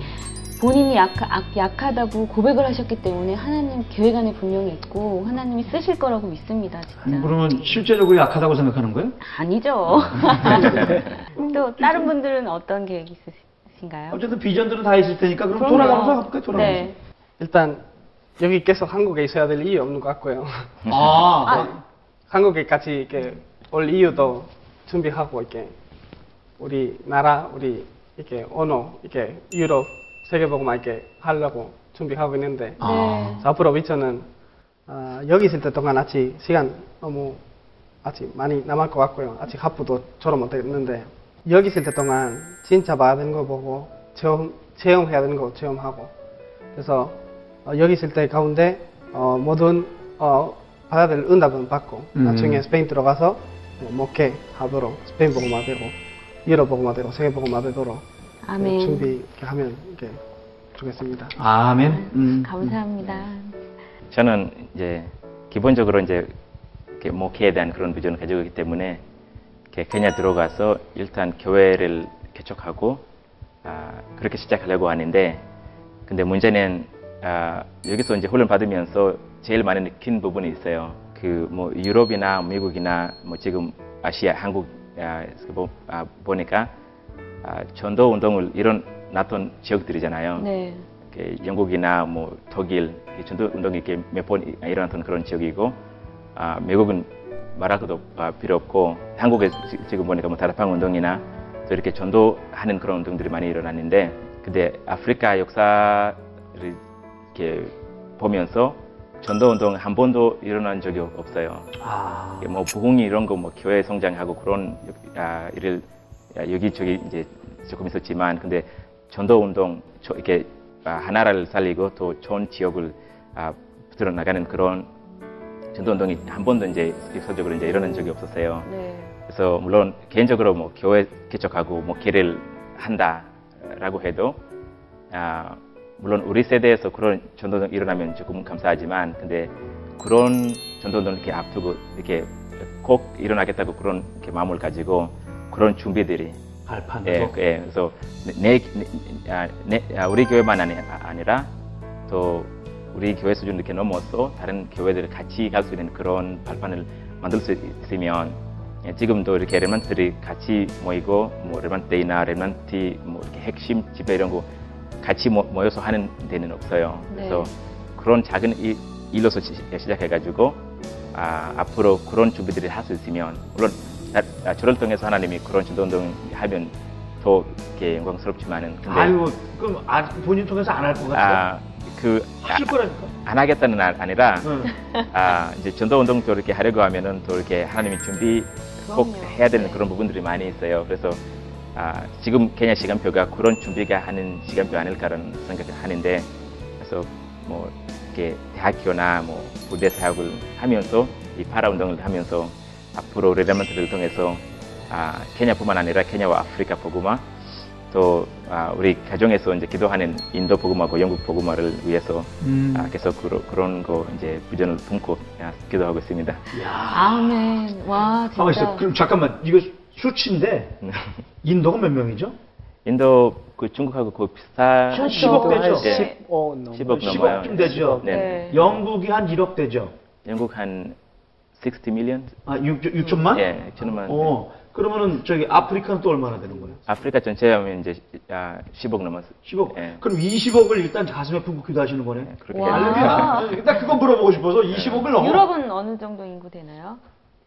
본인이 약, 악- 약하다고 고백을 하셨기 때문에 하나님 계획 안에 분명히 있고 하나님이 쓰실 거라고 믿습니다. 진짜. 그러면 실제적으로 약하다고 생각하는 거예요? 아니죠. 또 다른 분들은 어떤 계획이 있으신가요? 어쨌든 비전들은 다 있을 테니까 그럼 그럼요. 돌아가면서 가볼까요? 돌아가면서. 네. 일단 여기 계속 한국에 있어야 될 이유 없는 것 같고요. 아, 한국에 같이 이렇게 올 이유도 준비하고 이렇게 우리 나라 우리 이렇게 언어 이렇게 유럽 세계보고만 이렇게 하려고 준비하고 있는데 아. 네. 그래서 앞으로 위쳐는 어, 여기 있을 때 동안 아직 시간 너무 아직 많이 남을 것 같고요. 아직 학부도 졸업 못했는데 여기 있을 때 동안 진짜 봐야 되는 거 보고 체험 체험해야 되는 거 체험하고 그래서 어, 여기 있을 때 가운데 어, 모든 어, 받아야 될 응답은 받고 음. 나중에 스페인 들어가서 뭐 목회 하도록 스페인 보고마 되고 유럽 보고마 되고 세계 보고마 되도록 아멘. 준비 이렇게 하면 이렇게 좋겠습니다. 아멘. 음. 감사합니다. 저는 이제 기본적으로 이제 이렇게 목회에 대한 그런 비전을 가지고 있기 때문에 이렇게 케냐 들어가서 일단 교회를 개척하고 아, 그렇게 시작하려고 하는데 근데 문제는 아, 여기서 이제 훈련 받으면서 제일 많이 느낀 부분이 있어요. 그 뭐 유럽이나 미국이나 뭐 지금 아시아 한국에서 보- 아, 보니까 아, 전도 운동을 일어났던 지역들이잖아요. 네. 이렇게 영국이나 뭐 독일 이 전도 운동이 이렇게 몇 번 일어났던 그런 지역이고 아, 미국은 말할 것도 아, 필요 없고 한국에 지- 지금 보니까 뭐 다락방 운동이나 또 이렇게 전도하는 그런 운동들이 많이 일어났는데 근데 아프리카 역사를 이렇게 보면서 전도 운동 한 번도 일어난 적이 없- 없어요. 아. 뭐 부흥이 이런 거 뭐 교회 성장하고 그런 아, 일을 아, 여기저기 이제 조금 있었지만 근데 전도 운동 저- 이렇게 아, 하나를 살리고 또 좋은 지역을 아, 붙들어 나가는 그런 전도 운동이 한 번도 이제 역사적으로 이제 일어난 적이 없었어요. 네. 그래서 물론 개인적으로 뭐 교회 개척하고 뭐 기를 한다라고 해도 아, 물론 우리 세대에서 그런 전도운동 일어나면 조금 감사하지만 근데 그런 전도운동 이렇게 앞두고 이렇게 꼭 일어나겠다고 그런 이렇게 마음을 가지고 그런 준비들이 발판으로. 예, 그- 예, 그래서 내, 내, 아, 내- 아, 우리 교회만 아니, 아, 아니라 또 우리 교회 수준 이렇게 넘어서 다른 교회들 같이 갈 수 있는 그런 발판을 만들 수 있으면 예, 지금도 이렇게 Remnant들이 같이 모이고 뭐 Remnant Day나 Remnant 뭐 이렇게 핵심 집회 이런 거 같이 모, 모여서 하는 데는 없어요. 그래서 네. 그런 작은 일, 일로서 시, 시작해가지고 아, 앞으로 그런 준비들을 할 수 있으면 물론 나, 아, 저를 통해서 하나님이 그런 전도운동 하면 더 이렇게 영광스럽지만은 근데 아이고, 그럼 아, 본인 통해서 안 할 것 같아요? 아, 그 하실 거라니까. 안 하겠다는 아- 아니라 응. 아, 이제 전도 운동도 이렇게 하려고 하면은 또 이렇게 하나님이 준비 꼭 그럼요. 해야 되는 네. 그런 부분들이 많이 있어요. 그래서 아, 지금 케냐 시간표가 그런 준비가 하는 시간표 아닐까라는 생각을 하는데 그래서 뭐 이렇게 대학교나 뭐 부대 사역을 하면서 이 파라 운동을 하면서 앞으로 Remnant를 통해서 아, 케냐뿐만 아니라 케냐와 아프리카 복음화 또 아, 우리 가정에서 이제 기도하는 인도 복음화고 영국 복음화를 위해서 음. 아, 계속 그러, 그런 거 이제 비전을 품고 아, 기도하고 있습니다. 아멘. 와, 진짜. 있어. 그럼 잠깐만. 이거 수치인데 인도가 몇 명이죠? 인도 그 중국하고 그 비슷한 한 10억 되죠? 네. 15 넘어요. 10억 10억 넘어요. 좀 되죠? 네. 네. 영국이 한 1억 되죠? 영국 한 60 million. 아, 6, 6천만? 예, 6천만. 어, 그러면은 저기 아프리카는 또 얼마나 되는 거예요? 아프리카 전체 하면 이제 아, 10억 넘었어. 10억. 예. 그럼 20억을 일단 가슴에 품고 기도하시는 거네. 그렇게 와. 할렐루야. 일단 그거 물어보고 싶어서 20억을 넘어. 유럽은 어느 정도 인구 되나요?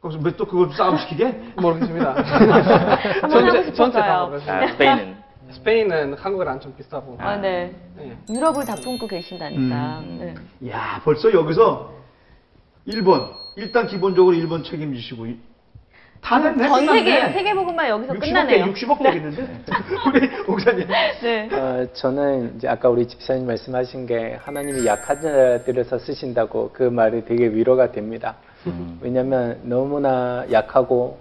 거기서 왜 또 그걸 싸움 시키게? 모르겠습니다. 싶었어요. 전체 다 아, 모르겠습니다. 스페인은 스페인은 한국이랑 좀 비슷하고. 아, 네. 네. 유럽을 다 품고 계신다니까. 음. 네. 야, 벌써 여기서 1번. 일단 기본적으로 1번 책임지시고 이- 다 됐네. 전 끝났네. 세계 세계복음만 여기서 60억 끝나네요. 대 60억 되겠는데. 우리 목사님. 네. 어, 저는 이제 아까 우리 집사님 말씀하신 게 하나님이 약한 자들에서 쓰신다고 그 말이 되게 위로가 됩니다. 왜냐하면 너무나 약하고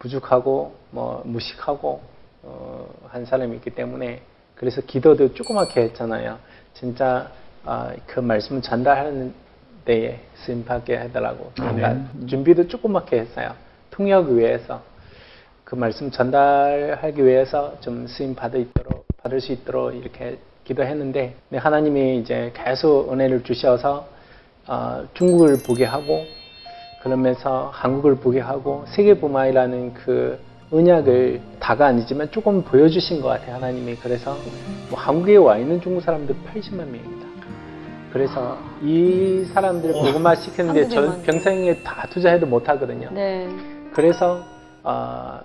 부족하고 뭐 무식하고 어, 한 사람이 있기 때문에 그래서 기도도 조그맣게 했잖아요. 진짜 아, 그 말씀을 전달하는 데에 쓰임 받게 해달라고 그러니까 준비도 조그맣게 했어요. 통역 위해서 그 말씀 전달하기 위해서 좀 쓰임 받을 있도록 받을 수 있도록 이렇게 기도했는데 근데 하나님이 이제 계속 은혜를 주셔서 어, 중국을 보게 하고 그러면서 한국을 보게 하고 세계보마이라는 그 언약을 다가 아니지만 조금 보여주신 것 같아요 하나님이 그래서 뭐 한국에 와 있는 중국 사람들 80만 명입니다. 그래서 이 사람들을 복음화 전 한국에만. 평생에 다 투자해도 못 하거든요. 네. 그래서 어,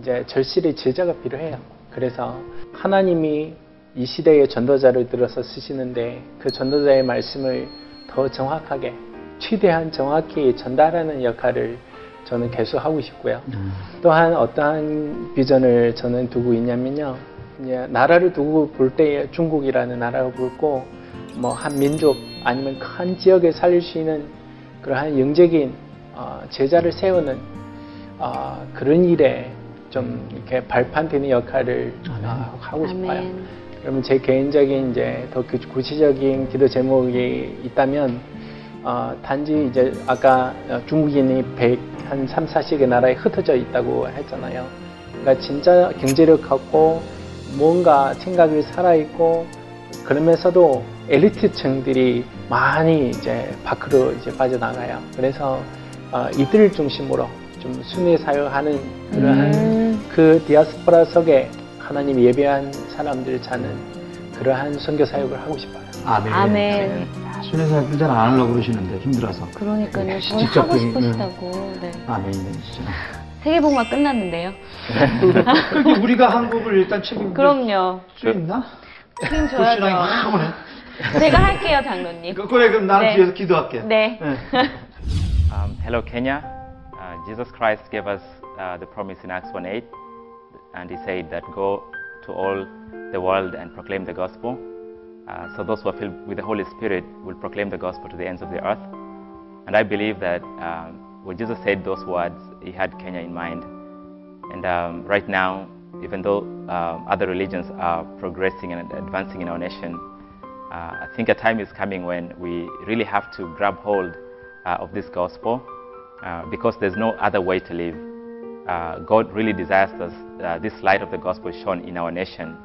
이제 절실히 제자가 필요해요. 그래서 하나님이 이 시대에 전도자를 들어서 쓰시는데 그 전도자의 말씀을 더 정확하게 최대한 정확히 전달하는 역할을 저는 계속 하고 싶고요. 또한 어떠한 비전을 저는 두고 있냐면요. 나라를 두고 볼 때에 중국이라는 나라를 볼고 뭐 한 민족 아니면 큰 지역에 살릴 수 있는 그러한 영적인 어, 제자를 세우는 어, 그런 일에 좀 이렇게 발판되는 역할을 어, 하고 싶어요. 아멘. 그러면 제 개인적인 이제 더 구- 구체적인 기도 제목이 있다면 어, 단지 이제 아까 어, 중국인이 100한 3, 40개 나라에 흩어져 있다고 했잖아요. 그러니까 진짜 경제력 갖고 뭔가 생각이 살아있고 그러면서도 엘리트층들이 많이 이제 밖으로 이제 빠져나가요. 그래서 어, 이들을 중심으로 좀 순회 사역하는 그러한 음. 그 디아스포라 속에 하나님 예배한 사람들 찾는 그러한 선교 사역을 하고 싶어요. 아멘. 아멘. 순회 사역들 잘안 하려고 그러시는데 힘들어서. 그러니까요. 그걸 직접 하고 그- 싶으시다고. 네. 아멘이네, 진짜. 세계복음화 끝났는데요. 그렇게 우리가 한국을 일단 책임질 그럼요. 수 있나? 책임져야죠. 제가 할게요, 장로님. 그- 그래, 그럼 나는 네. 뒤에서 기도할게. 네. Um, hello, Kenya. Uh, Jesus Christ gave us uh, the promise in Acts 1:8, and He said that go to all the world and proclaim the gospel. Uh, so those who are filled with the Holy Spirit will proclaim the gospel to the ends of the earth. And I believe that um, when Jesus said those words, He had Kenya in mind. And um, right now, even though um, other religions are progressing and advancing in our nation, uh, I think a time is coming when we really have to grab hold uh, of this gospel uh, because there's no other way to live. Uh, God really desires us, uh, this light of the gospel shone in our nation,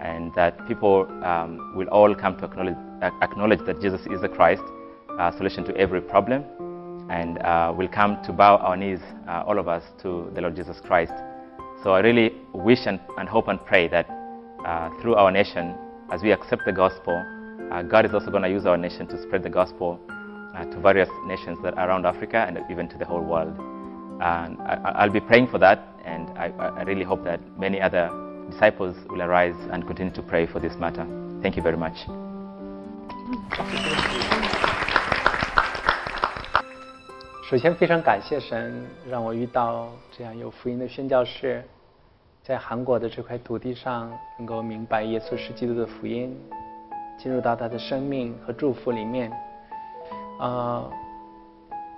and that people um, will all come to acknowledge, acknowledge that Jesus is the Christ, uh, solution to every problem, and uh, will come to bow our knees, uh, all of us, to the Lord Jesus Christ. So I really wish and, and hope and pray that uh, through our nation, as we accept the gospel, uh, God is also going to use our nation to spread the gospel uh, to various nations that are around Africa and even to the whole world. And I, I- I'll be praying for that, and I, I really hope that many other disciples will arise and continue to pray for this matter. Thank you very much. 首先非常感谢神，让我遇到这样有福音的宣教士，在韩国的这块土地上能够明白耶稣是基督的福音，进入到他的生命和祝福里面。 啊、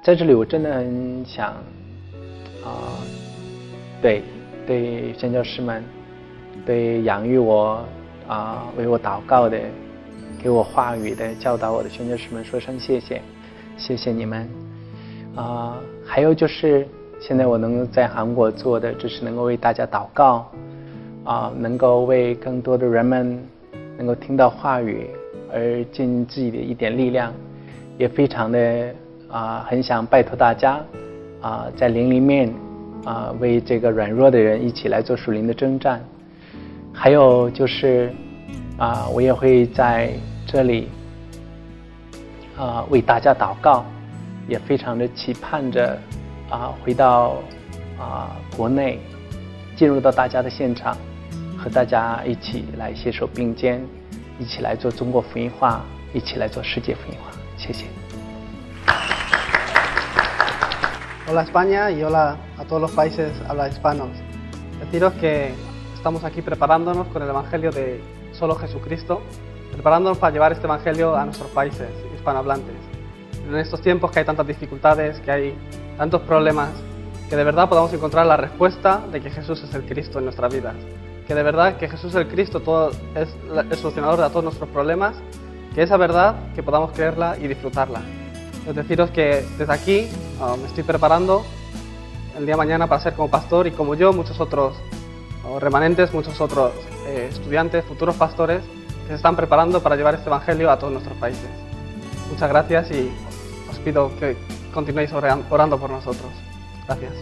在这里我真的很想啊、对对宣教师们，对养育我啊、为我祷告的，给我话语的、教导我的宣教师们说声谢谢，谢谢你们。啊、还有就是现在我能够在韩国做的，就是能够为大家祷告，啊、能够为更多的人们能够听到话语而尽自己的一点力量，也非常的啊、很想拜托大家啊、在灵里面啊、为这个软弱的人一起来做属灵的征战。还有就是啊、我也会在这里啊、为大家祷告，也非常的期盼着啊、回到啊、国内，进入到大家的现场，和大家一起来携手并肩，一起来做中国福音化，一起来做世界福音化。谢谢。Hola España y hola a todos los países habla hispanos. Deciros que estamos aquí preparándonos con el Evangelio de solo Jesucristo, preparándonos para llevar este Evangelio a nuestros países hispanohablantes. En estos tiempos que hay tantas dificultades, que hay tantos problemas, que de verdad podamos encontrar la respuesta de que Jesús es el Cristo en nuestras vidas. Que de verdad que Jesús es el Cristo todo, es el solucionador de todos nuestros problemas, que esa verdad que podamos creerla y disfrutarla. Es deciros que desde aquí ah, me estoy preparando el día de mañana para ser como pastor y como yo, muchos otros ah, remanentes, muchos otros eh, estudiantes, futuros pastores que se están preparando para llevar este evangelio a todos nuestros países. Muchas gracias y os pido que continuéis oran- orando por nosotros. Gracias.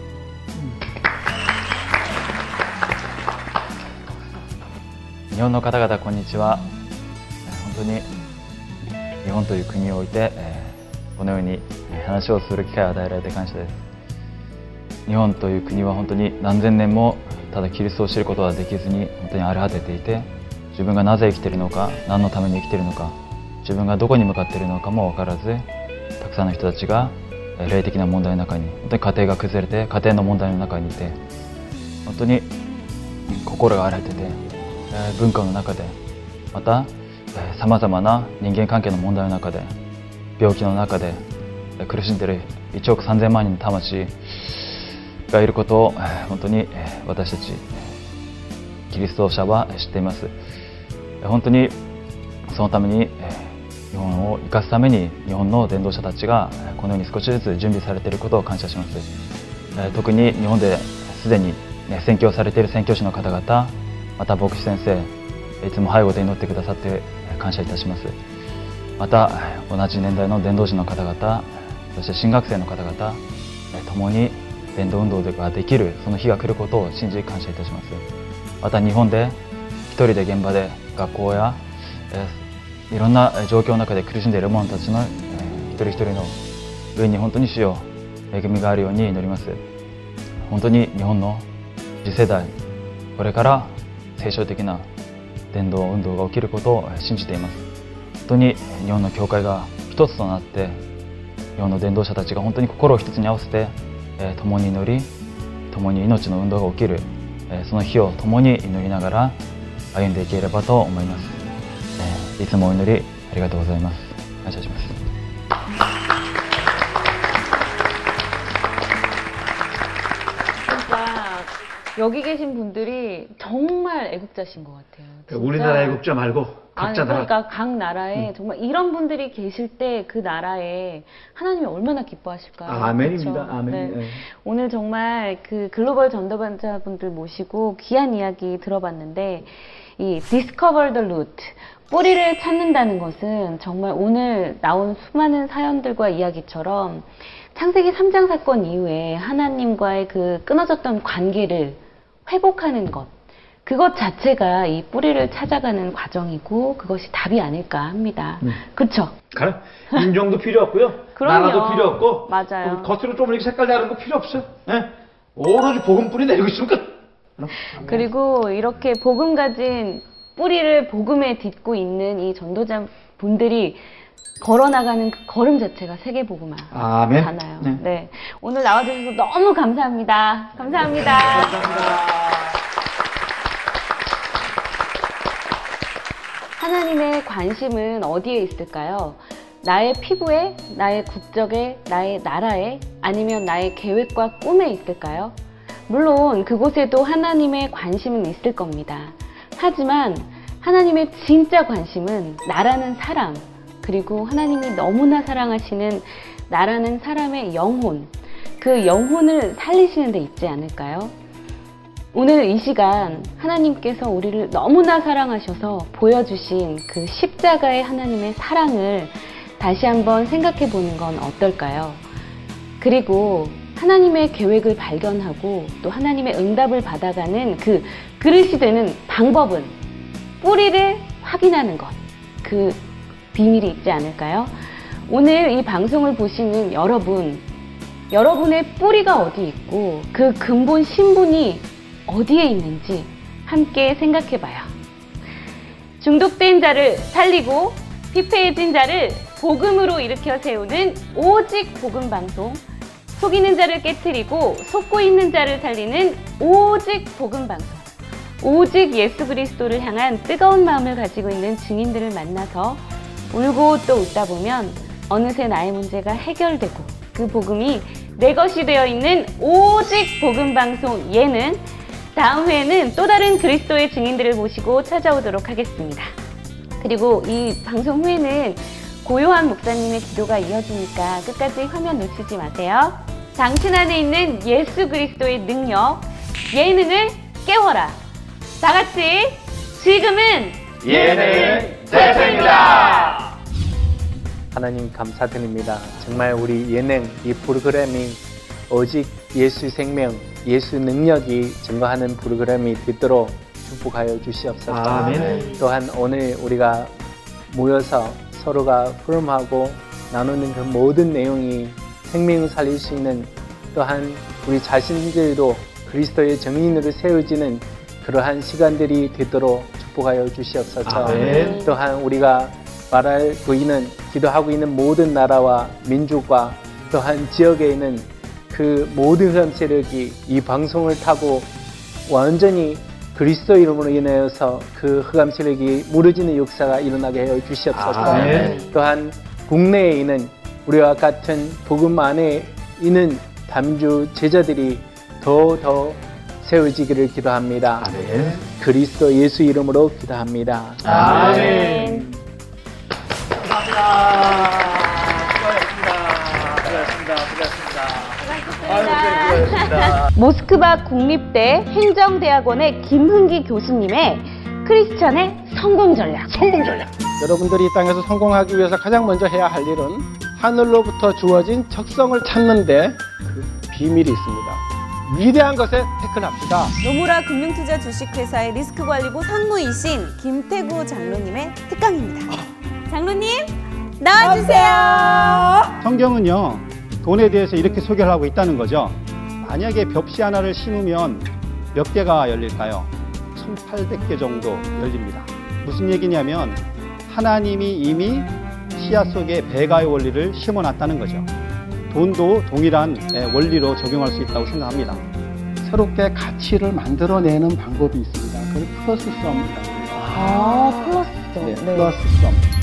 日日本という国において、えーこのように話をする機会を与えられて感謝です。日本という国は本当に何千年もただキリストを知ることができずに本当に荒れ果てていて自分がなぜ生きているのか何のために生きているのか自分がどこに向かっているのかも分からずたくさんの人たちが霊的な問題の中に本当に家庭が崩れて家庭の問題の中にいて本当に心が荒れてて、文化の中でまたさまざまな人間関係の問題の中で病気の中で苦しんでいる1億3000万人の魂がいることを本当に私たちキリスト者は知っています。本当にそのためにえ日本を生かすために日本の伝道者たちがえこのように少しずつ準備されていることを感謝します。え特に日本ですでに、宣教されている宣教師の方々また牧師先生いつも背後で祈ってくださって感謝いたします。また同じ年代の伝道師の方々そして新学生の方々共に伝道運動ができるその日が来ることを信じ感謝いたします。また日本で一人で現場で学校や、いろんな状況の中で苦しんでいる者たちの、一人一人の上に本当に主よ恵みがあるように祈ります。本当に日本の次世代これから聖書的な伝道運動が起きることを信じています。本当に日本の教会が一つとなって日本の伝道者たちが本当に心を一つに合わせて、えー共に祈り共に命の運動が起きる、えーその日を共に祈りながら歩んでいければと思います、えーいつもお祈りありがとうございます。感謝します。 여기 계신 분들이 정말 애국자신 것 같아요. 진짜. 우리나라 애국자 말고 아니, 각자 나라. 그러니까 각 나라에 정말 이런 분들이 계실 때 그 나라에 하나님이 얼마나 기뻐하실까요? 아멘입니다. 그렇죠? 아멘. 네. 네. 오늘 정말 그 글로벌 전도반자분들 모시고 귀한 이야기 들어봤는데 이 Discover the Root 뿌리를 찾는다는 것은 정말 오늘 나온 수많은 사연들과 이야기처럼 창세기 3장 사건 이후에 하나님과의 그 끊어졌던 관계를 회복하는 것 그것 자체가 이 뿌리를 찾아가는 과정이고 그것이 답이 아닐까 합니다. 네. 그렇죠? 인종도 필요 없고요. 그럼요. 나라도 필요 없고. 맞아요. 그 겉으로 좀 이렇게 색깔 다른 거 필요 없어요. 예? 오로지 복음뿐이 내리고 있으면 끝. 그리고 이렇게 복음 가진 뿌리를 복음에 딛고 있는 이 전도자 분들이 걸어나가는 그 걸음 자체가 세계 아멘. 복음화잖아요. 네. 네. 오늘 나와주셔서 너무 감사합니다. 감사합니다. 하나님의 관심은 어디에 있을까요? 나의 피부에, 나의 국적에, 나의 나라에, 아니면 나의 계획과 꿈에 있을까요? 물론 그곳에도 하나님의 관심은 있을 겁니다. 하지만 하나님의 진짜 관심은 나라는 사람, 그리고 하나님이 너무나 사랑하시는 나라는 사람의 영혼, 그 영혼을 살리시는 데 있지 않을까요? 오늘 이 시간 하나님께서 우리를 너무나 사랑하셔서 보여주신 그 십자가의 하나님의 사랑을 다시 한번 생각해 보는 건 어떨까요? 그리고 하나님의 계획을 발견하고 또 하나님의 응답을 받아가는 그 그릇이 되는 방법은 뿌리를 확인하는 것. 그 비밀이 있지 않을까요? 오늘 이 방송을 보시는 여러분, 여러분의 뿌리가 어디 있고 그 근본 신분이 어디에 있는지 함께 생각해 봐요. 중독된 자를 살리고 피폐해진 자를 복음으로 일으켜 세우는 오직 복음 방송. 속이는 자를 깨뜨리고 속고 있는 자를 살리는 오직 복음 방송. 오직 예수 그리스도를 향한 뜨거운 마음을 가지고 있는 증인들을 만나서 울고 또 웃다 보면 어느새 나의 문제가 해결되고 그 복음이 내 것이 되어 있는 오직 복음 방송 예는 다음 회에는 또 다른 그리스도의 증인들을 모시고 찾아오도록 하겠습니다. 그리고 이 방송 후에는 고요한 목사님의 기도가 이어지니까 끝까지 화면 놓치지 마세요. 당신 안에 있는 예수 그리스도의 능력, 예능을 깨워라. 다 같이 지금은 예능 대세입니다. 하나님 감사드립니다. 정말 우리 예능 이 프로그램이 오직 예수 생명, 예수 능력이 증거하는 프로그램이 되도록 축복하여 주시옵소서. 아멘. 또한 오늘 우리가 모여서 서로가 포럼하고 나누는 그 모든 내용이 생명을 살릴 수 있는 또한 우리 자신들도 그리스도의 정인으로 세워지는 그러한 시간들이 되도록 축복하여 주시옵소서. 아멘. 또한 우리가 말하고 있는 기도하고 있는 모든 나라와 민족과 또한 지역에 있는 그 모든 흑암 세력이 이 방송을 타고 완전히 그리스도 이름으로 인하여서 그 흑암 세력이 무너지는 역사가 일어나게 하여 주시옵소서. 아멘. 또한 국내에 있는 우리와 같은 복음 안에 있는 담주 제자들이 더더 세워지기를 기도합니다. 아멘. 그리스도 예수 이름으로 기도합니다. 아멘. 모스크바 국립대 행정대학원의 김흥기 교수님의 크리스천의 성공 전략. 성공 전략. 여러분들이 이 땅에서 성공하기 위해서 가장 먼저 해야 할 일은 하늘로부터 주어진 적성을 찾는데 그 비밀이 있습니다. 위대한 것에 태클합시다. 노무라 금융투자 주식회사의 리스크관리부 상무이신 김태구 장로님의 특강입니다. 장로님 나와주세요. 성경은요, 돈에 대해서 이렇게 소개를 하고 있다는 거죠. 만약에 벽시 하나를 심으면 몇 개가 열릴까요? 1800개 정도 열립니다. 무슨 얘기냐면, 하나님이 이미 씨앗 속에 배가의 원리를 심어놨다는 거죠. 돈도 동일한 예, 원리로 적용할 수 있다고 생각합니다. 새롭게 가치를 만들어내는 방법이 있습니다. 그걸 플러스 썸이라고 해요. 아, 플러스. 네, 플러스 썸.